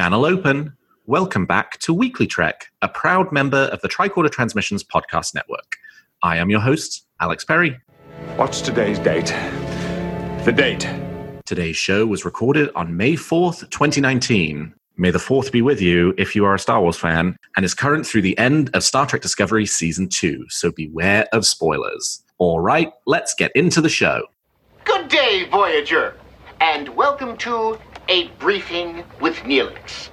Channel open. Welcome back to Weekly Trek, a proud member of the Tricorder Transmissions Podcast Network. I am your host, Alex Perry. What's today's date? The date. Today's show was recorded on May 4th, 2019. May the 4th be with you if you are a Star Wars fan, and is current through the end of Star Trek Discovery Season 2, so beware of spoilers. All right, let's get into the show. Good day, Voyager, and welcome to A Briefing with Neelix.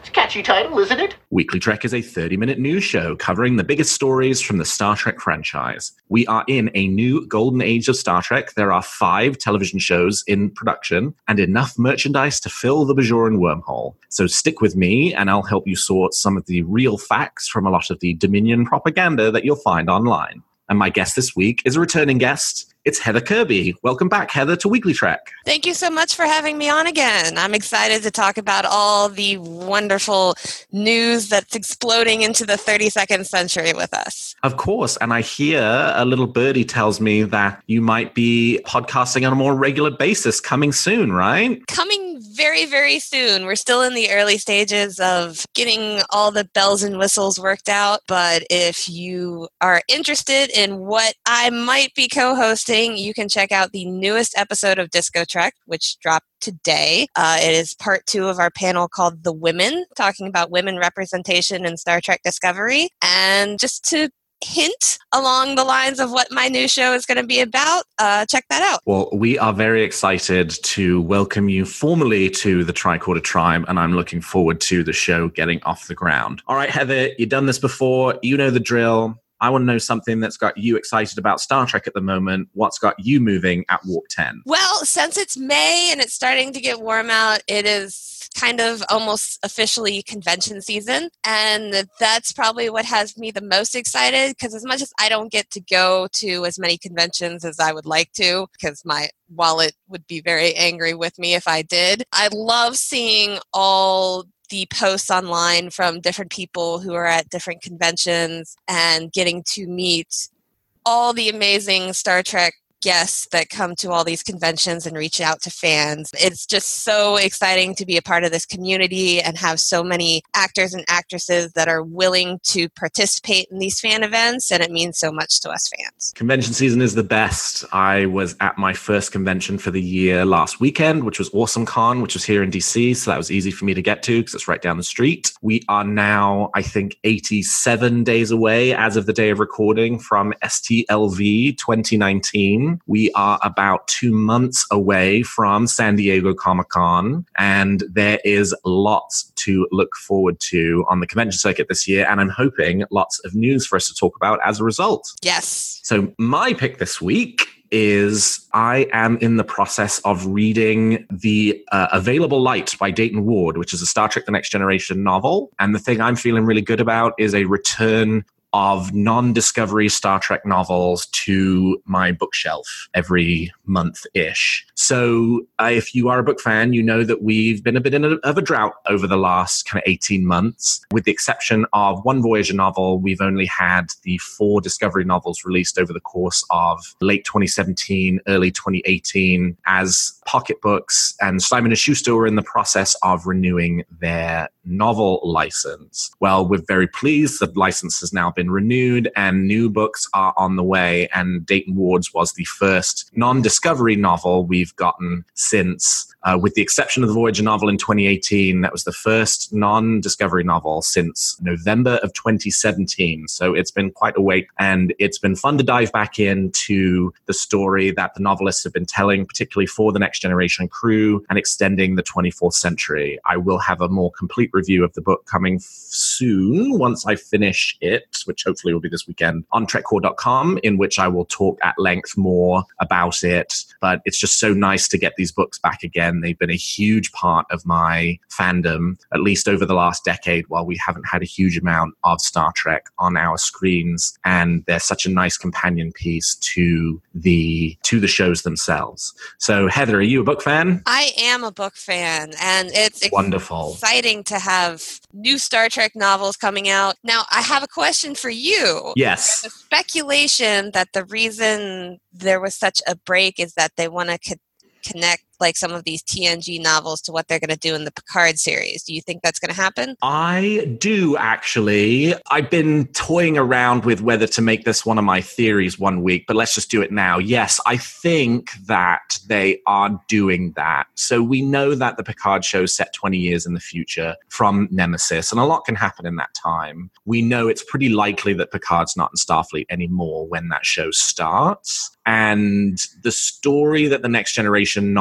It's a catchy title, isn't it? Weekly Trek is a 30 minute news show covering the biggest stories from the Star Trek franchise. We are in a new golden age of Star Trek. There are five television shows in production and enough merchandise to fill the Bajoran wormhole. So stick with me and I'll help you sort some of the real facts from a lot of the Dominion propaganda that you'll find online. And my guest this week is a returning guest. It's Heather Kirby. Welcome back, Heather, to Weekly Trek. Thank you so much for having me on again. I'm excited to talk about all the wonderful news that's exploding into the 32nd century with us. Of course. And I hear a little birdie tells me that you might be podcasting on a more regular basis coming soon, right? Coming very, very soon. We're still in the early stages of getting all the bells and whistles worked out. But if you are interested in what I might be co hosting, you can check out the newest episode of Disco Trek, which dropped today. Uh, it is part two of our panel called The Women, talking about women representation in Star Trek Discovery. And just to hint along the lines of what my new show is going to be about, uh, check that out. Well, we are very excited to welcome you formally to the Tricorder Tribe, and I'm looking forward to the show getting off the ground. All right, Heather, you've done this before, you know the drill. I want to know something that's got you excited about Star Trek at the moment. What's got you moving at Warp 10? Well, since it's May and it's starting to get warm out, it is kind of almost officially convention season. And that's probably what has me the most excited because, as much as I don't get to go to as many conventions as I would like to, because my wallet would be very angry with me if I did, I love seeing all the posts online from different people who are at different conventions and getting to meet all the amazing Star Trek guests that come to all these conventions and reach out to fans. It's just so exciting to be a part of this community and have so many actors and actresses that are willing to participate in these fan events, and it means so much to us fans. Convention season is the best. I was at my first convention for the year last weekend, which was Awesome Con, which was here in DC, so that was easy for me to get to because it's right down the street. We are now, I think, 87 days away as of the day of recording from STLV 2019. We are about two months away from San Diego Comic Con, and there is lots to look forward to on the convention circuit this year. And I'm hoping lots of news for us to talk about as a result. Yes. So, my pick this week is I am in the process of reading The uh, Available Light by Dayton Ward, which is a Star Trek The Next Generation novel. And the thing I'm feeling really good about is a return of non discovery Star Trek novels to my bookshelf every month ish. So, uh, if you are a book fan, you know that we've been a bit in a, of a drought over the last kind of 18 months. With the exception of one Voyager novel, we've only had the four Discovery novels released over the course of late 2017, early 2018 as pocketbooks. And Simon & Schuster were in the process of renewing their novel license. Well, we're very pleased that the license has now been renewed and new books are on the way. And Dayton Ward's was the first non discovery novel we've gotten since, uh, with the exception of the Voyager novel in 2018. That was the first non discovery novel since November of 2017. So it's been quite a wait and it's been fun to dive back into the story that the novelists have been telling, particularly for the next generation crew and extending the 24th century. I will have a more complete review of the book coming f- soon once I finish it, which hopefully will be this weekend on trekcore.com, in which I will talk at length more about it. But it's just so nice to get these books back again. They've been a huge part of my fandom, at least over the last decade, while we haven't had a huge amount of Star Trek on our screens. And they're such a nice companion piece to the to the shows themselves. So Heather, are you a book fan? I am a book fan, and it's Wonderful. exciting to have new Star Trek novels coming out. Now, I have a question for you. Yes. The speculation that the reason there was such a break is that they want to co- connect like some of these TNG novels to what they're going to do in the Picard series. Do you think that's going to happen? I do actually. I've been toying around with whether to make this one of my theories one week, but let's just do it now. Yes, I think that they are doing that. So we know that the Picard show is set 20 years in the future from Nemesis, and a lot can happen in that time. We know it's pretty likely that Picard's not in Starfleet anymore when that show starts. And the story that the Next Generation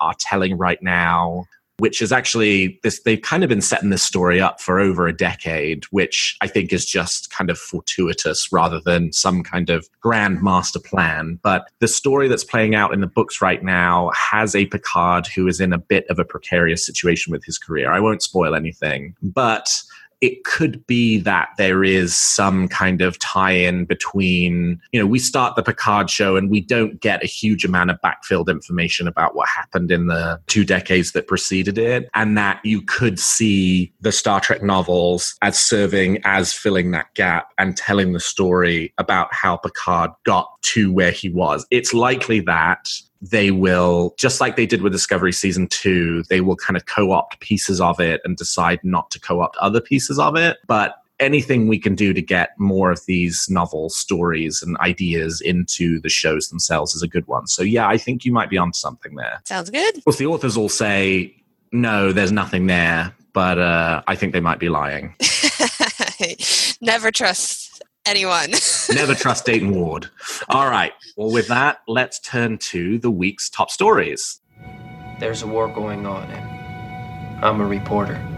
are telling right now which is actually this they've kind of been setting this story up for over a decade which i think is just kind of fortuitous rather than some kind of grand master plan. But the story that's playing out in the books right now has a picard who is in a bit of a precarious situation with his career. I won't spoil anything but it could be that there is some kind of tie-in between you know we start the picard show and we don't get a huge amount of backfilled information about what happened in the two decades that preceded it and that you could see the star trek novels as serving as filling that gap and telling the story about how picard got to where he was. It's likely that they will, just like they did with Discovery Season 2, they will kind of co opt pieces of it and decide not to co opt other pieces of it. But anything we can do to get more of these novel stories and ideas into the shows themselves is a good one. So, yeah, I think you might be onto something there. Sounds good. Of course, the authors all say, no, there's nothing there, but uh, I think they might be lying. Never trust anyone. Never trust Dayton Ward. All right. Well, with that, let's turn to the week's top stories. There's a war going on, and I'm a reporter.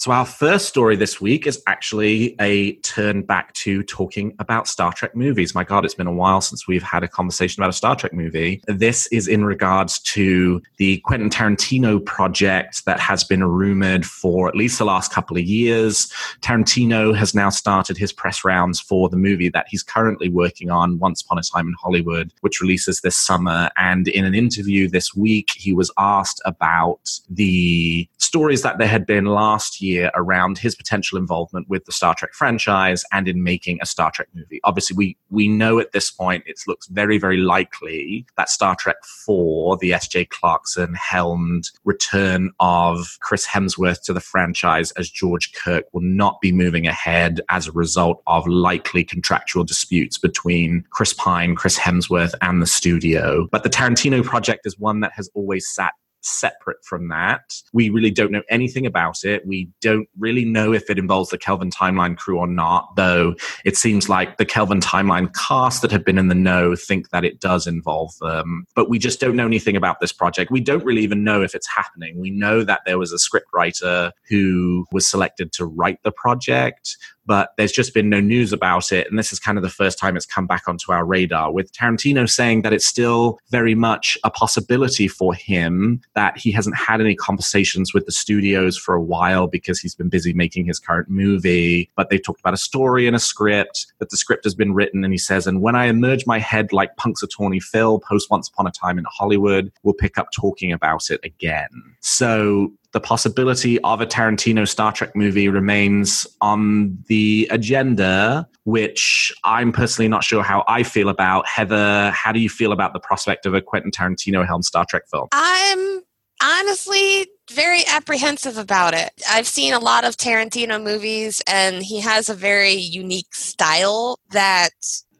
So, our first story this week is actually a turn back to talking about Star Trek movies. My God, it's been a while since we've had a conversation about a Star Trek movie. This is in regards to the Quentin Tarantino project that has been rumored for at least the last couple of years. Tarantino has now started his press rounds for the movie that he's currently working on, Once Upon a Time in Hollywood, which releases this summer. And in an interview this week, he was asked about the stories that there had been last year around his potential involvement with the Star Trek franchise and in making a Star Trek movie. Obviously, we we know at this point it looks very very likely that Star Trek 4, the S.J. Clarkson helmed return of Chris Hemsworth to the franchise as George Kirk will not be moving ahead as a result of likely contractual disputes between Chris Pine, Chris Hemsworth, and the studio. But the Tarantino project is one that has always sat separate from that. We really don't know anything about it. We don't really know if it involves the Kelvin Timeline crew or not, though it seems like the Kelvin Timeline cast that have been in the know think that it does involve them. But we just don't know anything about this project. We don't really even know if it's happening. We know that there was a scriptwriter who was selected to write the project but there's just been no news about it. And this is kind of the first time it's come back onto our radar, with Tarantino saying that it's still very much a possibility for him that he hasn't had any conversations with the studios for a while because he's been busy making his current movie. But they talked about a story and a script, that the script has been written. And he says, and when I emerge my head like Punxsutawney Phil post Once Upon a Time in Hollywood, we'll pick up talking about it again. So the possibility of a Tarantino Star Trek movie remains on the agenda, which I'm personally not sure how I feel about. Heather, how do you feel about the prospect of a Quentin Tarantino helmed Star Trek film? I'm honestly very apprehensive about it. I've seen a lot of Tarantino movies, and he has a very unique style that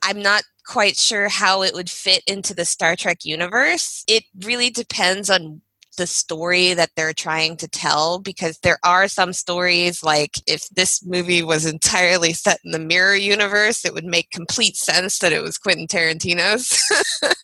I'm not quite sure how it would fit into the Star Trek universe. It really depends on the story that they're trying to tell because there are some stories like if this movie was entirely set in the mirror universe it would make complete sense that it was quentin tarantino's.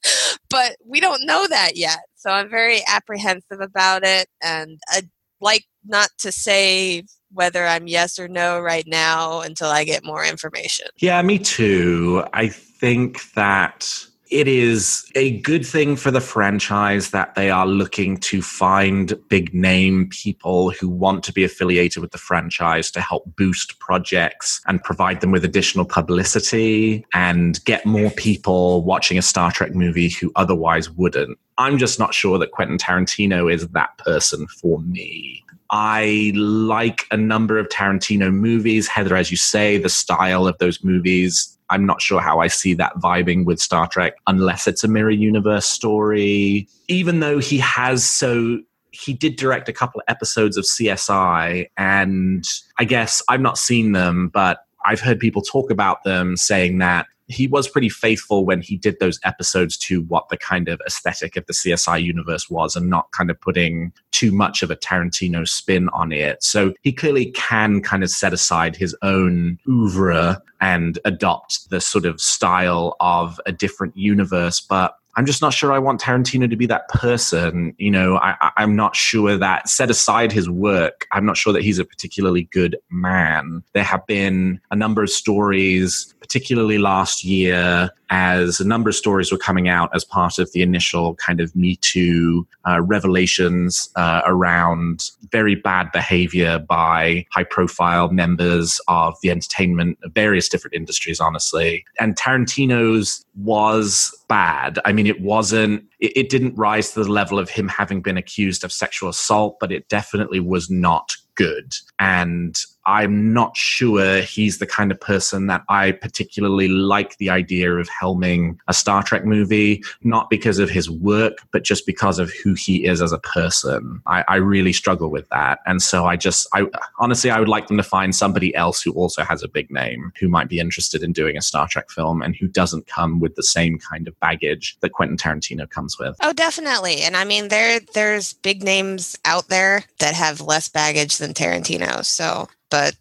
But we don't know that yet so i'm very apprehensive about it and i'd like not to say whether i'm yes or no right now until i get more information. Yeah me too. I think that it is a good thing for the franchise that they are looking to find big name people who want to be affiliated with the franchise to help boost projects and provide them with additional publicity and get more people watching a Star Trek movie who otherwise wouldn't. I'm just not sure that Quentin Tarantino is that person for me. I like a number of Tarantino movies. Heather, as you say, the style of those movies I'm not sure how I see that vibing with Star Trek unless it's a mirror universe story. Even though he has so he did direct a couple of episodes of CSI, and I guess I've not seen them, but I've heard people talk about them saying that he was pretty faithful when he did those episodes to what the kind of aesthetic of the CSI universe was and not kind of putting too much of a Tarantino spin on it. So he clearly can kind of set aside his own oeuvre and adopt the sort of style of a different universe. But I'm just not sure I want Tarantino to be that person. You know, I, am not sure that, set aside his work, I'm not sure that he's a particularly good man. There have been a number of stories, particularly last year, as a number of stories were coming out as part of the initial kind of Me Too uh, revelations uh, around very bad behavior by high profile members of the entertainment, various different industries, honestly. And Tarantino's was bad. I mean, it wasn't, it, it didn't rise to the level of him having been accused of sexual assault, but it definitely was not good. And I'm not sure he's the kind of person that I particularly like the idea of helming a Star Trek movie, not because of his work, but just because of who he is as a person. I, I really struggle with that. And so I just, I honestly, I would like them to find somebody else who also has a big name who might be interested in doing a Star Trek film and who doesn't come with the same kind of baggage that Quentin Tarantino comes with. Oh, definitely. And I mean, there, there's big names out there that have less baggage than Tarantino. So but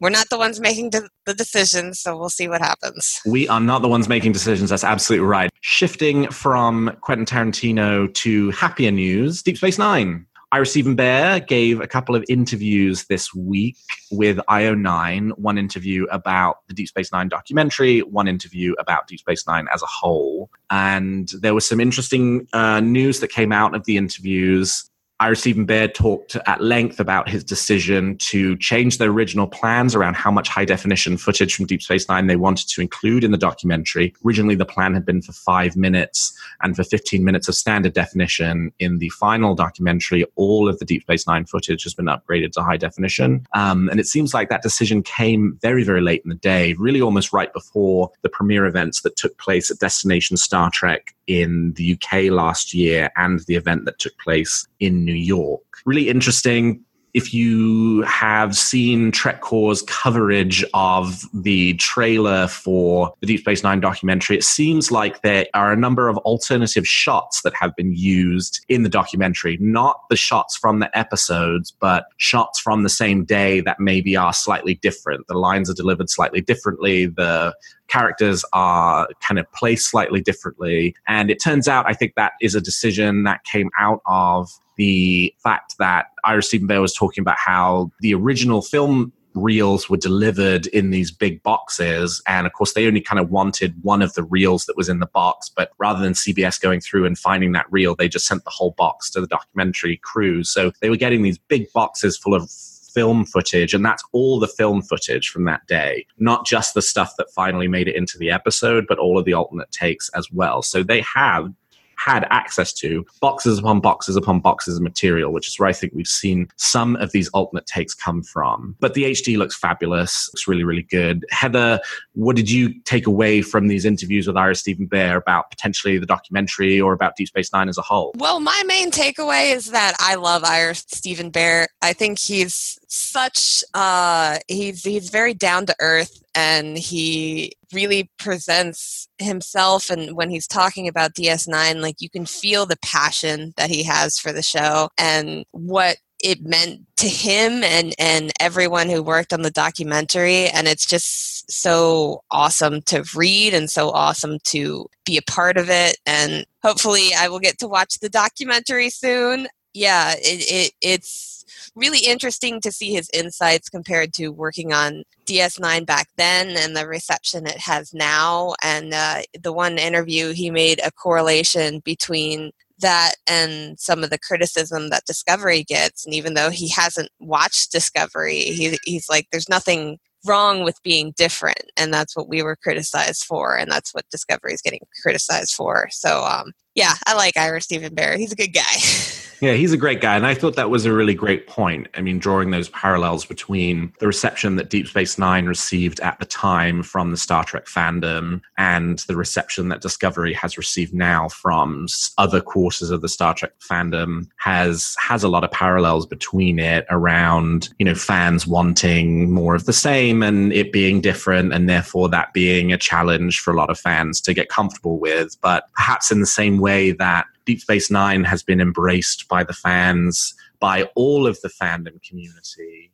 we're not the ones making the, the decisions, so we'll see what happens. We are not the ones making decisions. That's absolutely right. Shifting from Quentin Tarantino to happier news, Deep Space Nine. Ira Steven Behr gave a couple of interviews this week with IO9. One interview about the Deep Space Nine documentary, one interview about Deep Space Nine as a whole. And there was some interesting uh, news that came out of the interviews Ira Steven Behr talked at length about his decision to change the original plans around how much high definition footage from Deep Space Nine they wanted to include in the documentary. Originally, the plan had been for five minutes and for 15 minutes of standard definition. In the final documentary, all of the Deep Space Nine footage has been upgraded to high definition. Um, and it seems like that decision came very, very late in the day, really almost right before the premiere events that took place at Destination Star Trek in the UK last year and the event that took place in New York. Really interesting if you have seen TrekCore's coverage of the trailer for the Deep Space Nine documentary, it seems like there are a number of alternative shots that have been used in the documentary. Not the shots from the episodes, but shots from the same day that maybe are slightly different. The lines are delivered slightly differently. The characters are kind of placed slightly differently. And it turns out, I think that is a decision that came out of the fact that Ira Steven Behr was talking about how the original film reels were delivered in these big boxes. And of course, they only kind of wanted one of the reels that was in the box. But rather than CBS going through and finding that reel, they just sent the whole box to the documentary crew. So they were getting these big boxes full of film footage, and that's all the film footage from that day, not just the stuff that finally made it into the episode, but all of the alternate takes as well. So they have had access to boxes upon boxes upon boxes of material, which is where I think we've seen some of these alternate takes come from. But the HD looks fabulous, looks really, really good. Heather, what did you take away from these interviews with Ira Steven Behr about potentially the documentary or about Deep Space Nine as a whole? Well, my main takeaway is that I love Ira Steven Behr. I think he's such uh he's he's very down to earth and he really presents himself and when he's talking about DS9 like you can feel the passion that he has for the show and what it meant to him and and everyone who worked on the documentary. And it's just so awesome to read and so awesome to be a part of it. And hopefully I will get to watch the documentary soon yeah it, it it's really interesting to see his insights compared to working on DS9 back then and the reception it has now. And uh, the one interview, he made a correlation between that and some of the criticism that Discovery gets. And even though he hasn't watched Discovery, he, he's like, there's nothing wrong with being different and that's what we were criticized for and that's what discovery is getting criticized for so um, yeah i like ira Steven behr he's a good guy Yeah, he's a great guy. And I thought that was a really great point. I mean, drawing those parallels between the reception that Deep Space Nine received at the time from the Star Trek fandom and the reception that Discovery has received now from other quarters of the Star Trek fandom has has a lot of parallels between it around, you know, fans wanting more of the same and it being different and therefore that being a challenge for a lot of fans to get comfortable with. But perhaps in the same that Deep Space Nine has been embraced by the fans, by all of the fandom community.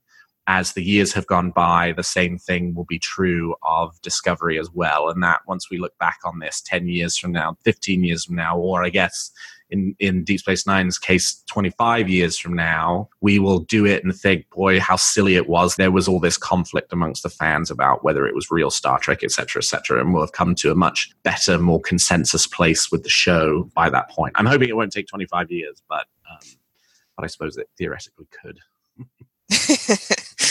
As the years have gone by, the same thing will be true of Discovery as well. And that once we look back on this 10 years from now, 15 years from now, or I guess in, in Deep Space Nine's case, 25 years from now, we will do it and think, boy, how silly it was. There was all this conflict amongst the fans about whether it was real Star Trek, et cetera, et cetera. And we'll have come to a much better, more consensus place with the show by that point. I'm hoping it won't take 25 years, but, um, but I suppose it theoretically could.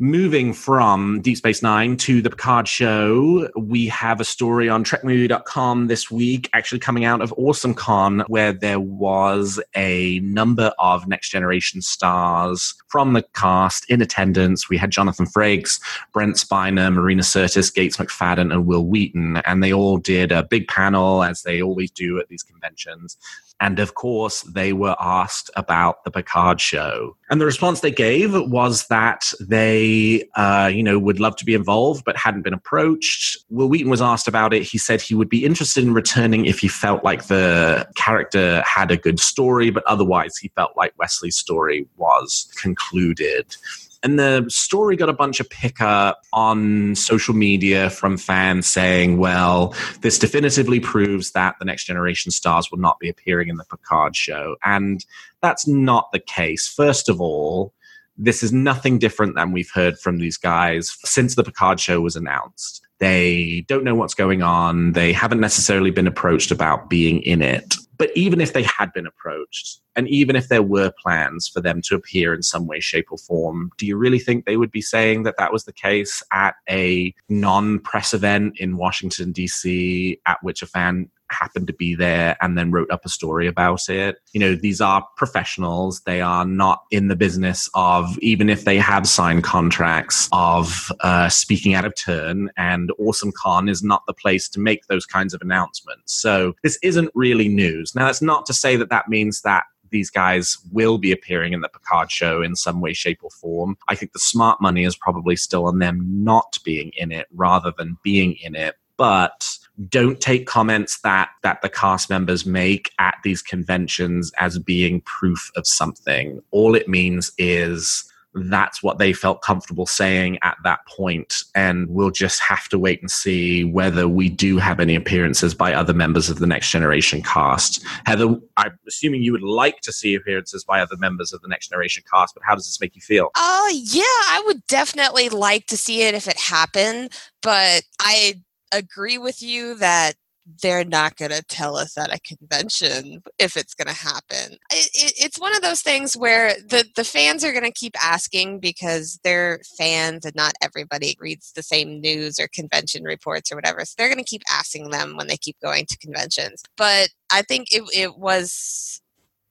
moving from Deep Space Nine to the Picard show, we have a story on TrekMovie.com this week, actually coming out of AwesomeCon, where there was a number of Next Generation stars from the cast in attendance. We had Jonathan Frakes, Brent Spiner, Marina Sirtis, Gates McFadden, and Wil Wheaton, and they all did a big panel, as they always do at these conventions, and of course, they were asked about the Picard show. And the response they gave was that they, uh, you know, would love to be involved, but hadn't been approached. Wil Wheaton was asked about it. He said he would be interested in returning if he felt like the character had a good story, but otherwise he felt like Wesley's story was concluded. And the story got a bunch of pickup on social media from fans saying, well, this definitively proves that the next generation stars will not be appearing in the Picard show. And that's not the case. First of all, this is nothing different than we've heard from these guys since the Picard show was announced. They don't know what's going on. They haven't necessarily been approached about being in it. But even if they had been approached, and even if there were plans for them to appear in some way, shape, or form, do you really think they would be saying that that was the case at a non press event in Washington, D.C., at which a fan happened to be there and then wrote up a story about it. You know, these are professionals. They are not in the business of, even if they have signed contracts, of uh, speaking out of turn. And Awesome Con is not the place to make those kinds of announcements. So this isn't really news. Now, that's not to say that that means that these guys will be appearing in the Picard show in some way, shape, or form. I think the smart money is probably still on them not being in it rather than being in it. But don't take comments that that the cast members make at these conventions as being proof of something. All it means is that's what they felt comfortable saying at that point and we'll just have to wait and see whether we do have any appearances by other members of the next generation cast heather i'm assuming you would like to see appearances by other members of the next generation cast but how does this make you feel oh uh, yeah i would definitely like to see it if it happened but i agree with you that they're not going to tell us at a convention if it's going to happen. It, it, it's one of those things where the, the fans are going to keep asking because they're fans and not everybody reads the same news or convention reports or whatever. So they're going to keep asking them when they keep going to conventions. But I think it, it was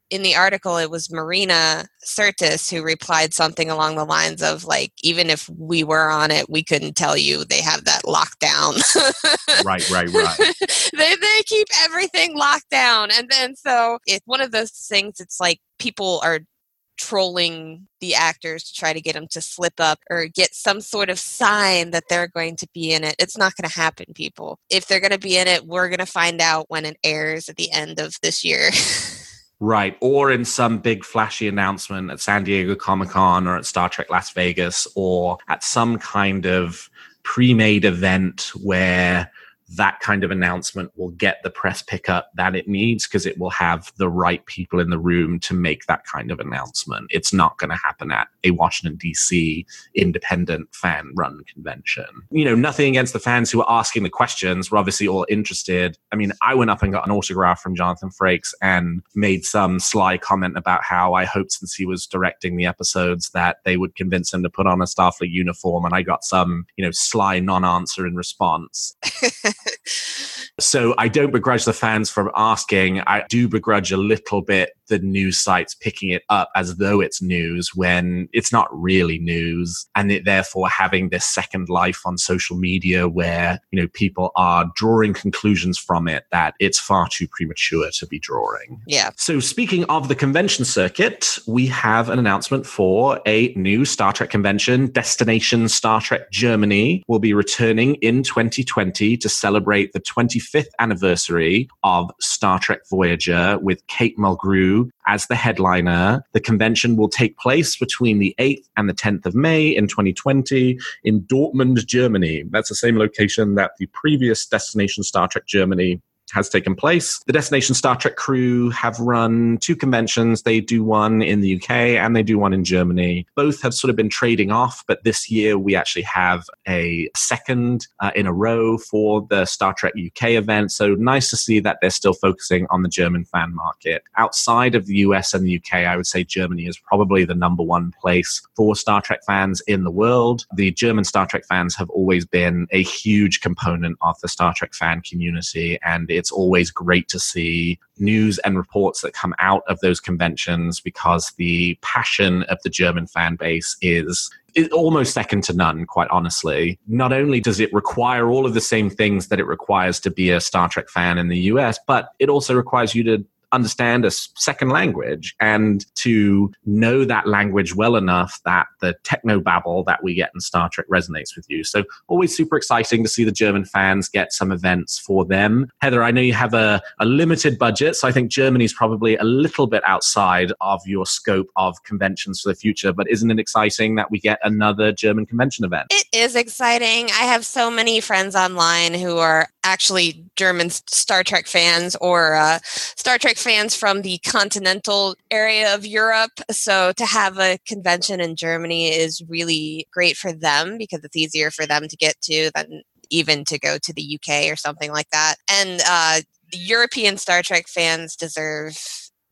in the article, it was Marina Sirtis who replied something along the lines of like, even if we were on it, we couldn't tell you they have that lockdown. right, right, right. they they keep everything locked down, and then so it's one of those things. It's like people are trolling the actors to try to get them to slip up or get some sort of sign that they're going to be in it. It's not going to happen, people. If they're going to be in it, we're going to find out when it airs at the end of this year. Right. Or in some big flashy announcement at San Diego Comic Con or at Star Trek Las Vegas or at some kind of pre made event where that kind of announcement will get the press pickup that it needs because it will have the right people in the room to make that kind of announcement. It's not going to happen at a Washington, D.C. independent fan run convention. You know, nothing against the fans who are asking the questions. We're obviously all interested. I mean, I went up and got an autograph from Jonathan Frakes and made some sly comment about how I hoped since he was directing the episodes that they would convince him to put on a Starfleet uniform. And I got some, you know, sly non answer in response. so I don't begrudge the fans from asking. I do begrudge a little bit the news sites picking it up as though it's news when it's not really news. And it therefore having this second life on social media where, you know, people are drawing conclusions from it that it's far too premature to be drawing. Yeah. So speaking of the convention circuit, we have an announcement for a new Star Trek convention. Destination Star Trek Germany will be returning in 2020 to celebrate the 25th anniversary of Star Trek Voyager with Kate Mulgrew as the headliner. The convention will take place between the 8th and the 10th of May in 2020 in Dortmund, Germany. That's the same location that the previous Destination Star Trek Germany has taken place. The Destination Star Trek crew have run two conventions. They do one in the UK and they do one in Germany. Both have sort of been trading off, but this year we actually have a second uh, in a row for the Star Trek UK event. So nice to see that they're still focusing on the German fan market. Outside of the US and the UK, I would say Germany is probably the number one place for Star Trek fans in the world. The German Star Trek fans have always been a huge component of the Star Trek fan community and it's always great to see news and reports that come out of those conventions because the passion of the German fan base is is almost second to none, quite honestly. Not only does it require all of the same things that it requires to be a Star Trek fan in the US, but it also requires you to understand a second language and to know that language well enough that the techno babble that we get in Star Trek resonates with you. So always super exciting to see the German fans get some events for them. Heather, I know you have a, a limited budget, so I think Germany's probably a little bit outside of your scope of conventions for the future, but isn't it exciting that we get another German convention event? It is exciting. I have so many friends online who are actually German Star Trek fans or uh, Star Trek fans from the continental area of Europe. So to have a convention in Germany is really great for them because it's easier for them to get to than even to go to the UK or something like that. And uh, European Star Trek fans deserve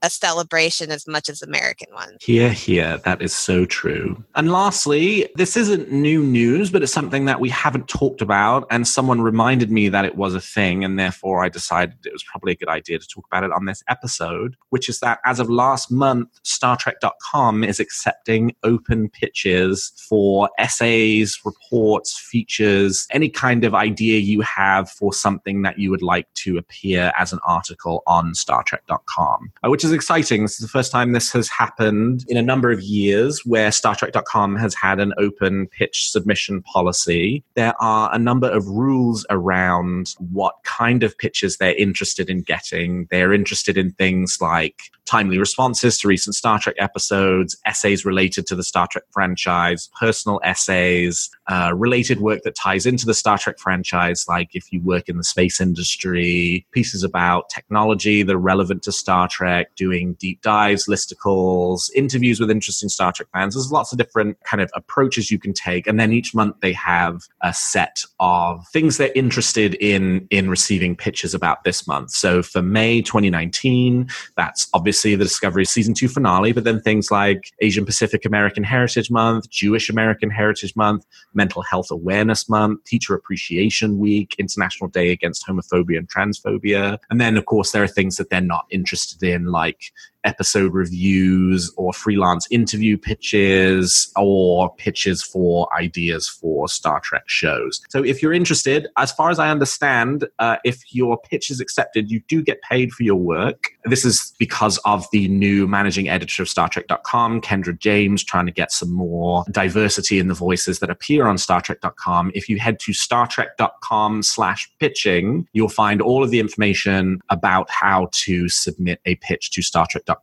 a celebration as much as American ones. Here, here. That is so true. And lastly, this isn't new news, but it's something that we haven't talked about. And someone reminded me that it was a thing. And therefore, I decided it was probably a good idea to talk about it on this episode, which is that as of last month, Star StarTrek.com is accepting open pitches for essays, reports, features, any kind of idea you have for something that you would like to appear as an article on StarTrek.com, uh, which is exciting. This is the first time this has happened in a number of years where Star Trek.com has had an open pitch submission policy. There are a number of rules around what kind of pitches they're interested in getting. They're interested in things like timely responses to recent Star Trek episodes, essays related to the Star Trek franchise, personal essays, uh, related work that ties into the Star Trek franchise, like if you work in the space industry, pieces about technology that are relevant to Star Trek, doing deep dives, listicles, interviews with interesting Star Trek fans. There's lots of different kind of approaches you can take. And then each month they have a set of things they're interested in in receiving pitches about this month. So for May 2019, that's obviously the Discovery season two finale, but then things like Asian Pacific American Heritage Month, Jewish American Heritage Month, Mental Health Awareness Month, Teacher Appreciation Week, International Day Against Homophobia and Transphobia. And then, of course, there are things that they're not interested in, like episode reviews or freelance interview pitches or pitches for ideas for Star Trek shows. So if you're interested, as far as I understand, uh, if your pitch is accepted, you do get paid for your work. This is because of the new managing editor of Star Trek.com, Kendra James, trying to get some more diversity in the voices that appear on Star Trek.com. If you head to StarTrek.com slash pitching, you'll find all of the information about how to submit a pitch to Star Trek.com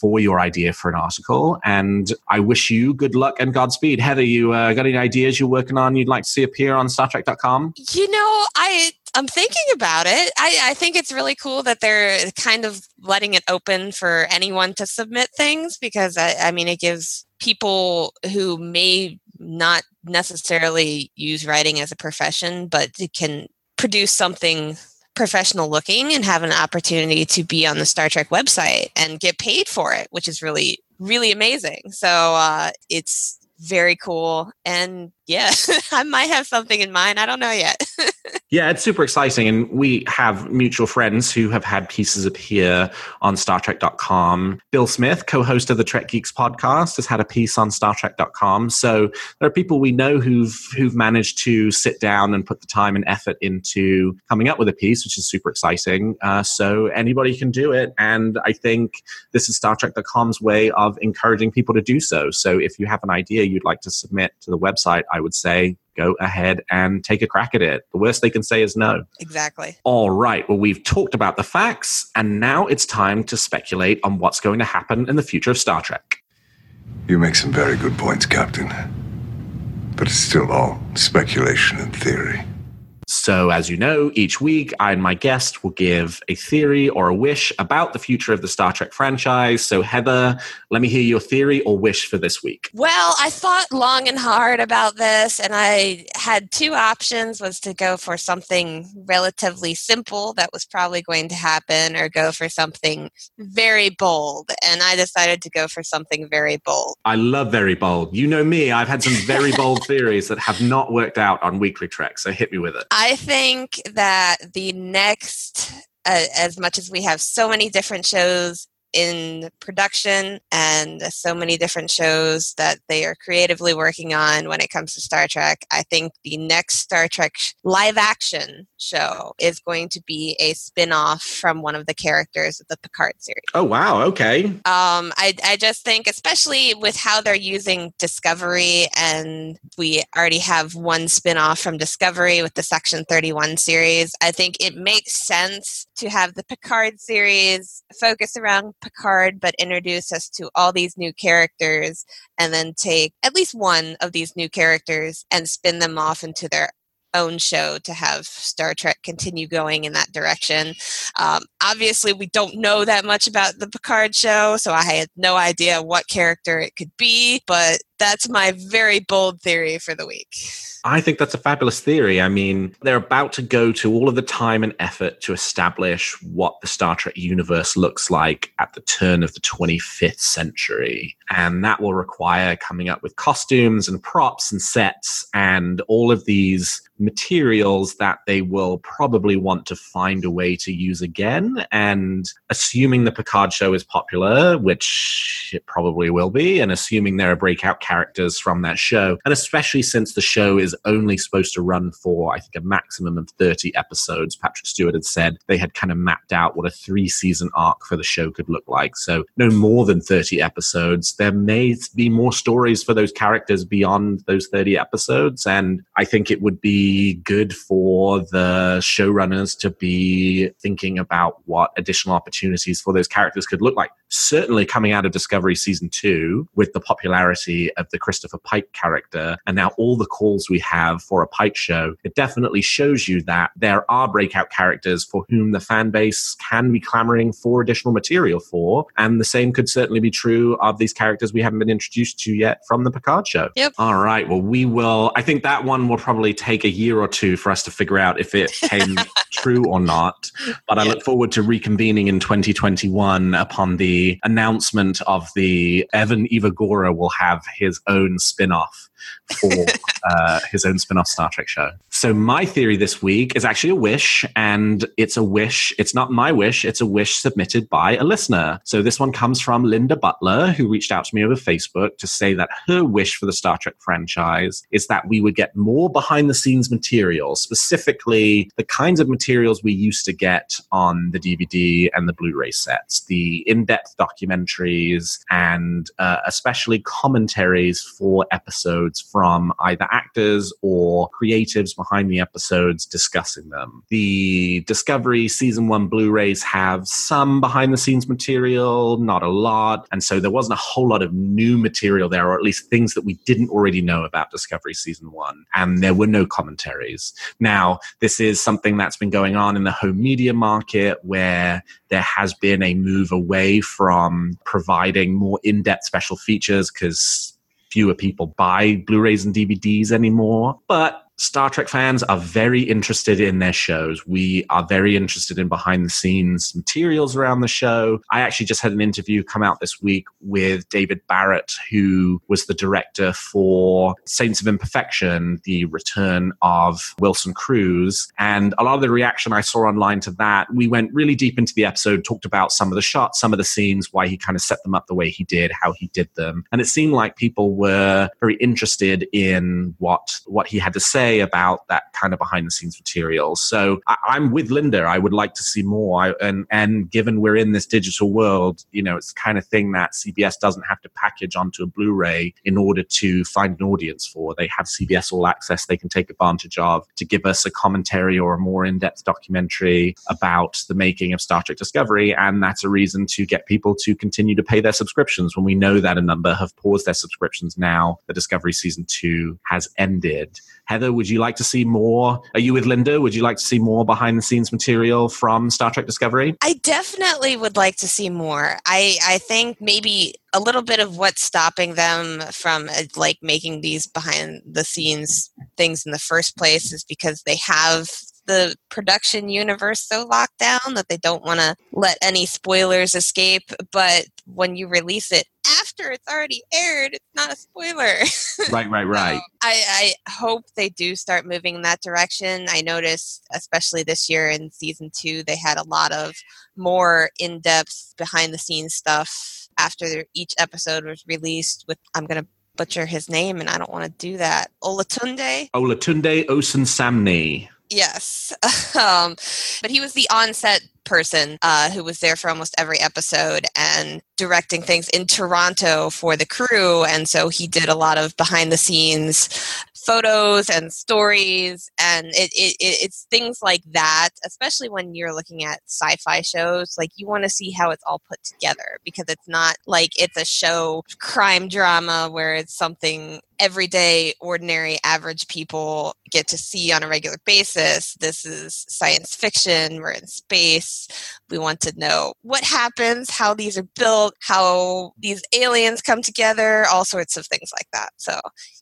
for your idea for an article. And I wish you good luck and Godspeed. Heather, you uh, got any ideas you're working on you'd like to see appear on StarTrek.com? You know, I I'm thinking about it. I, I think it's really cool that they're kind of letting it open for anyone to submit things because I, I mean it gives people who may not necessarily use writing as a profession, but can produce something professional looking and have an opportunity to be on the Star Trek website and get paid for it, which is really, really amazing. So uh, it's very cool. And yeah, I might have something in mind. I don't know yet. Yeah, it's super exciting. And we have mutual friends who have had pieces appear on Star Trek.com. Bill Smith, co host of the Trek Geeks podcast, has had a piece on Star Trek.com. So there are people we know who've, who've managed to sit down and put the time and effort into coming up with a piece, which is super exciting. Uh, so anybody can do it. And I think this is Star Trek.com's way of encouraging people to do so. So if you have an idea you'd like to submit to the website, I would say go ahead and take a crack at it. The worst they can say is no. Exactly. All right. Well, we've talked about the facts, and now it's time to speculate on what's going to happen in the future of Star Trek. You make some very good points, Captain. But it's still all speculation and theory. So, as you know, each week I and my guest will give a theory or a wish about the future of the Star Trek franchise. So, Heather, let me hear your theory or wish for this week. Well, I thought long and hard about this, and I had two options: was to go for something relatively simple that was probably going to happen, or go for something very bold. And I decided to go for something very bold. I love very bold. You know me; I've had some very bold theories that have not worked out on Weekly Trek. So, hit me with it. I think that the next, uh, as much as we have so many different shows in production and so many different shows that they are creatively working on when it comes to Star Trek. I think the next Star Trek live action show is going to be a spin off from one of the characters of the Picard series. Oh, wow. Okay. Um, I, I just think, especially with how they're using Discovery, and we already have one spin off from Discovery with the Section 31 series, I think it makes sense to have the Picard series focus around Picard, but introduce us to all these new characters and then take at least one of these new characters and spin them off into their own show to have Star Trek continue going in that direction. Um, obviously, we don't know that much about the Picard show, so I had no idea what character it could be, but that's my very bold theory for the week. I think that's a fabulous theory. I mean, they're about to go to all of the time and effort to establish what the Star Trek universe looks like at the turn of the 25th century. And that will require coming up with costumes and props and sets and all of these materials that they will probably want to find a way to use again. And assuming the Picard show is popular, which it probably will be, and assuming there are breakout characters from that show, and especially since the show is only supposed to run for, I think, a maximum of 30 episodes, Patrick Stewart had said they had kind of mapped out what a three season arc for the show could look like. So, no more than 30 episodes. There may be more stories for those characters beyond those 30 episodes. And I think it would be good for the showrunners to be thinking about what additional opportunities for those characters could look like. Certainly coming out of Discovery season two with the popularity of the Christopher Pike character and now all the calls we have for a Pike show, it definitely shows you that there are breakout characters for whom the fan base can be clamoring for additional material for. And the same could certainly be true of these characters we haven't been introduced to yet from the Picard show. Yep. All right. Well, we will, I think that one will probably take a year or two for us to figure out if it came true or not. But I look forward to reconvening in 2021 upon the announcement of the Evan Evagora will have his own spin off for uh, his own spin off Star Trek show. So, my theory this week is actually a wish, and it's a wish. It's not my wish, it's a wish submitted by a listener. So, this one comes from Linda Butler, who reached out to me over Facebook to say that her wish for the Star Trek franchise is that we would get more behind the scenes material, specifically the kinds of materials we used to get on the DVD and the Blu ray sets, the in depth documentaries, and uh, especially commentaries for episodes from either actors or creatives behind the episodes discussing them. The Discovery Season 1 Blu rays have some behind the scenes material, not a lot. And so there wasn't a whole lot of new material there, or at least things that we didn't already know about Discovery Season 1. And there were no commentaries. Now, this is something that's been going on in the home media market where there has been a move away from providing more in depth special features because fewer people buy Blu rays and DVDs anymore. But Star Trek fans are very interested in their shows. We are very interested in behind the scenes materials around the show. I actually just had an interview come out this week with David Barrett, who was the director for Saints of Imperfection, the return of Wilson Cruz. And a lot of the reaction I saw online to that, we went really deep into the episode, talked about some of the shots, some of the scenes, why he kind of set them up the way he did, how he did them. And it seemed like people were very interested in what what he had to say about that kind of behind the scenes material. So I, am with Linda. I would like to see more. I, and and given we're in this digital world, you know, it's the kind of thing that CBS doesn't have to package onto a Blu-ray in order to find an audience for. They have CBS All Access. They can take advantage of to give us a commentary or a more in-depth documentary about the making of Star Trek Discovery, and that's a reason to get people to continue to pay their subscriptions when we know that a number have paused their subscriptions now. The Discovery season two has ended. Heather, would you like to see more? Are you with Linda? Would you like to see more behind the scenes material from Star Trek Discovery? I definitely would like to see more. I, I think maybe a little bit of what's stopping them from uh, like making these behind the scenes things in the first place is because they have the production universe so locked down that they don't want to let any spoilers escape. But when you release it after it's already aired, it's not a spoiler. right, right, right. so I, I hope they do start moving in that direction. I noticed, especially this year in season two, they had a lot of more in depth behind the scenes stuff after each episode was released with I'm going to butcher his name and I don't want to do that. Olatunde? Olatunde Osunsanmi. Yes. um, but he was the onset person uh, who was there for almost every episode and directing things in Toronto for the crew. And so he did a lot of behind the scenes photos and stories and it, it, it's things like that especially when you're looking at sci-fi shows like you want to see how it's all put together because it's not like it's a show crime drama where it's something everyday ordinary average people get to see on a regular basis this is science fiction we're in space we want to know what happens how these are built how these aliens come together all sorts of things like that so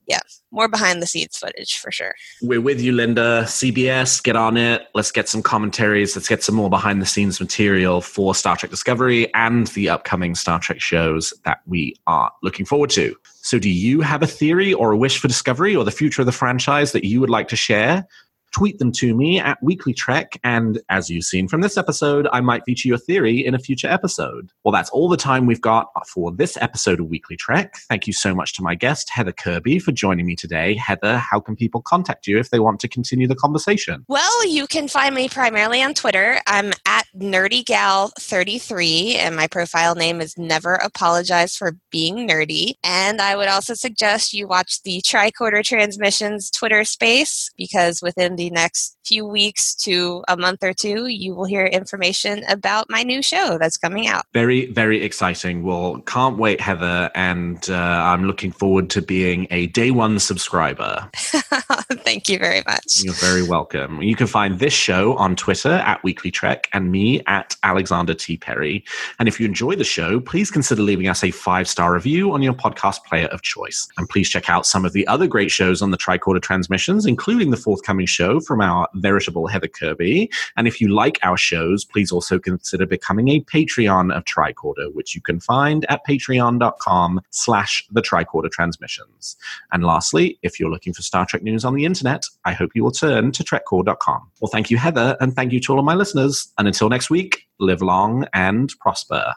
yeah more behind the scenes footage for sure. We're with you, Linda. CBS, get on it. Let's get some commentaries. Let's get some more behind the scenes material for Star Trek Discovery and the upcoming Star Trek shows that we are looking forward to. So, do you have a theory or a wish for Discovery or the future of the franchise that you would like to share? Tweet them to me at Weekly Trek. And as you've seen from this episode, I might feature your theory in a future episode. Well, that's all the time we've got for this episode of Weekly Trek. Thank you so much to my guest, Heather Kirby, for joining me today. Heather, how can people contact you if they want to continue the conversation? Well, you can find me primarily on Twitter. I'm at NerdyGal33, and my profile name is Never Apologize for Being Nerdy. And I would also suggest you watch the Tricorder Transmissions Twitter space because within the next few weeks to a month or two, you will hear information about my new show that's coming out. Very, very exciting. Well, can't wait, Heather. And uh, I'm looking forward to being a day one subscriber. Thank you very much. You're very welcome. You can find this show on Twitter at Weekly Trek and me at Alexander T. Perry. And if you enjoy the show, please consider leaving us a five star review on your podcast player of choice. And please check out some of the other great shows on the Tricorder Transmissions, including the forthcoming show show from our veritable Heather Kirby. And if you like our shows, please also consider becoming a Patreon of Tricorder, which you can find at patreon.com slash the Tricorder Transmissions. And lastly, if you're looking for Star Trek news on the internet, I hope you will turn to trekcore.com. Well, thank you, Heather, and thank you to all of my listeners. And until next week, live long and prosper.